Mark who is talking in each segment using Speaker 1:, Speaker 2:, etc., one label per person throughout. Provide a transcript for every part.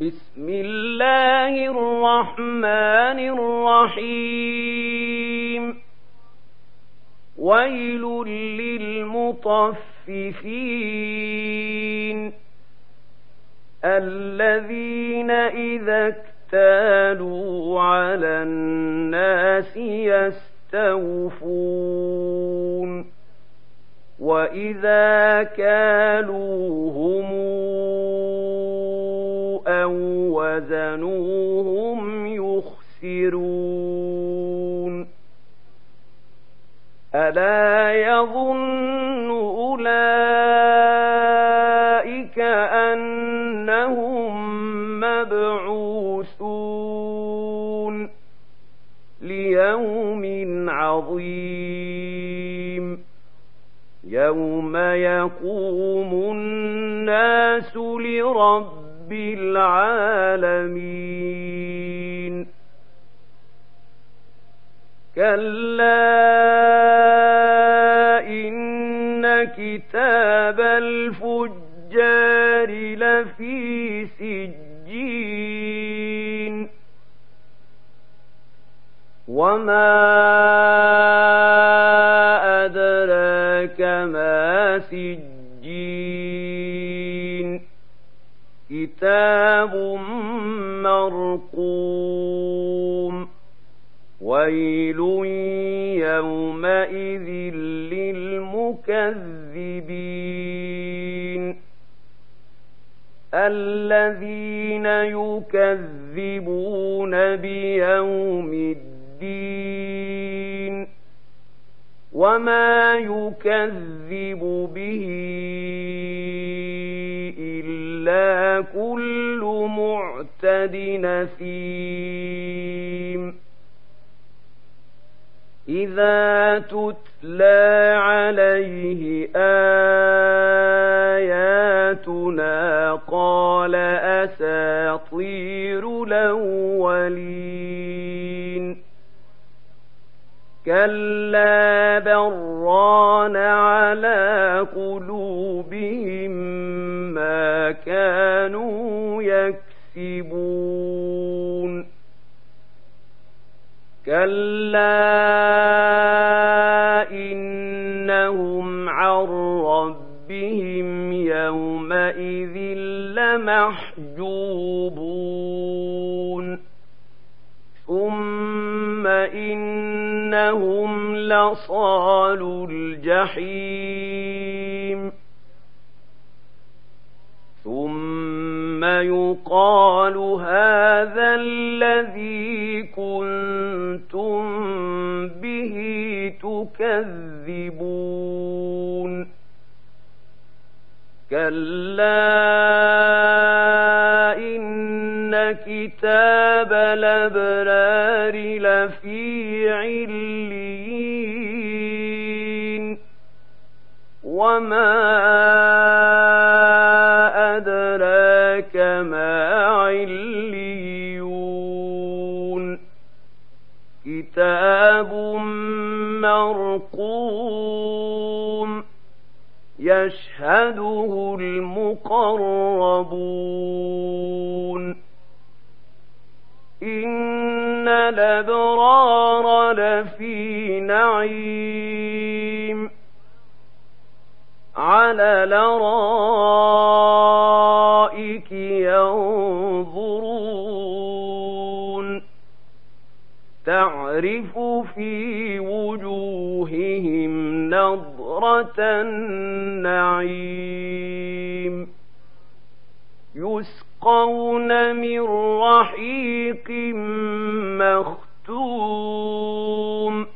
Speaker 1: بسم الله الرحمن الرحيم. ويل للمطففين الذين إذا اكتالوا على الناس يستوفون. وإذا كالوهم وزنوهم يخسرون ألا يظن أولئك أنهم مبعوثون ليوم عظيم يوم يقوم الناس لرب رب العالمين. كلا إن كتاب الفجار لفي سجين. وما أدراك ما سجين. كتاب مرقوم ويل يومئذ للمكذبين الذين يكذبون بيوم الدين وما يكذب به نسيم. إذا تتلى عليه آياتنا قال أساطير الأولين. كلا بران على قلوبهم ما كانوا يكسبون. كلا إنهم عن ربهم يومئذ لمحجوبون ثم إنهم لصال الجحيم ثم يقال هذا الذي كنتم به تكذبون. كلا إن كتاب الأبرار لفي عليين. وما يشهده المقربون إن الأبرار لفي نعيم على لرائك ينظرون تعرف في وجوههم نظرة النعيم. يسقون من رحيق مختوم.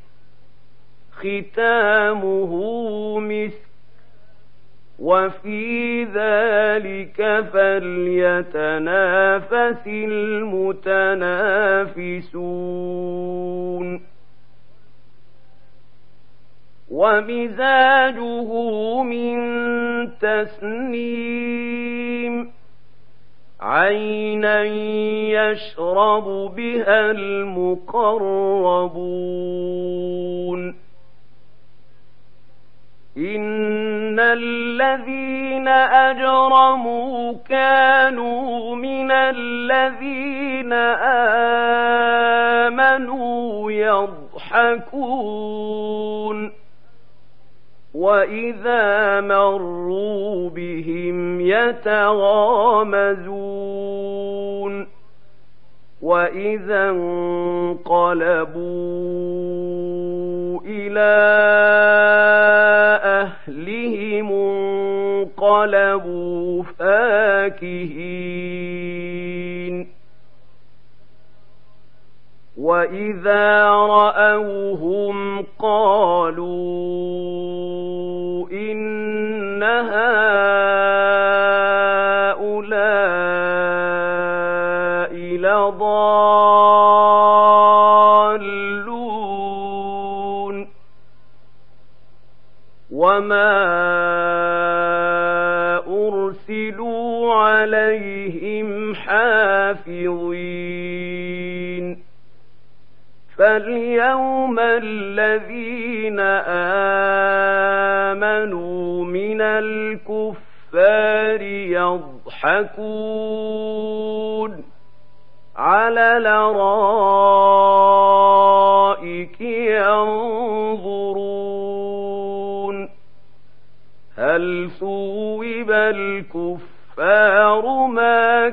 Speaker 1: ختامه مسك. وفي ذلك فليتنافس المتنافسون. ومزاجه من تسنيم. عينا يشرب بها المقربون. إن الذين أجرموا كانوا من الذين آمنوا يضحكون. وإذا مروا بهم يتغامزون وإذا انقلبوا إلى أهلهم انقلبوا فاكهين وإذا رأوهم قالوا هؤلاء لضالون. وما أرسلوا عليهم حافظين. فاليوم الذين الكفار يضحكون على الأرائك ينظرون. هل ثوب الكفار ما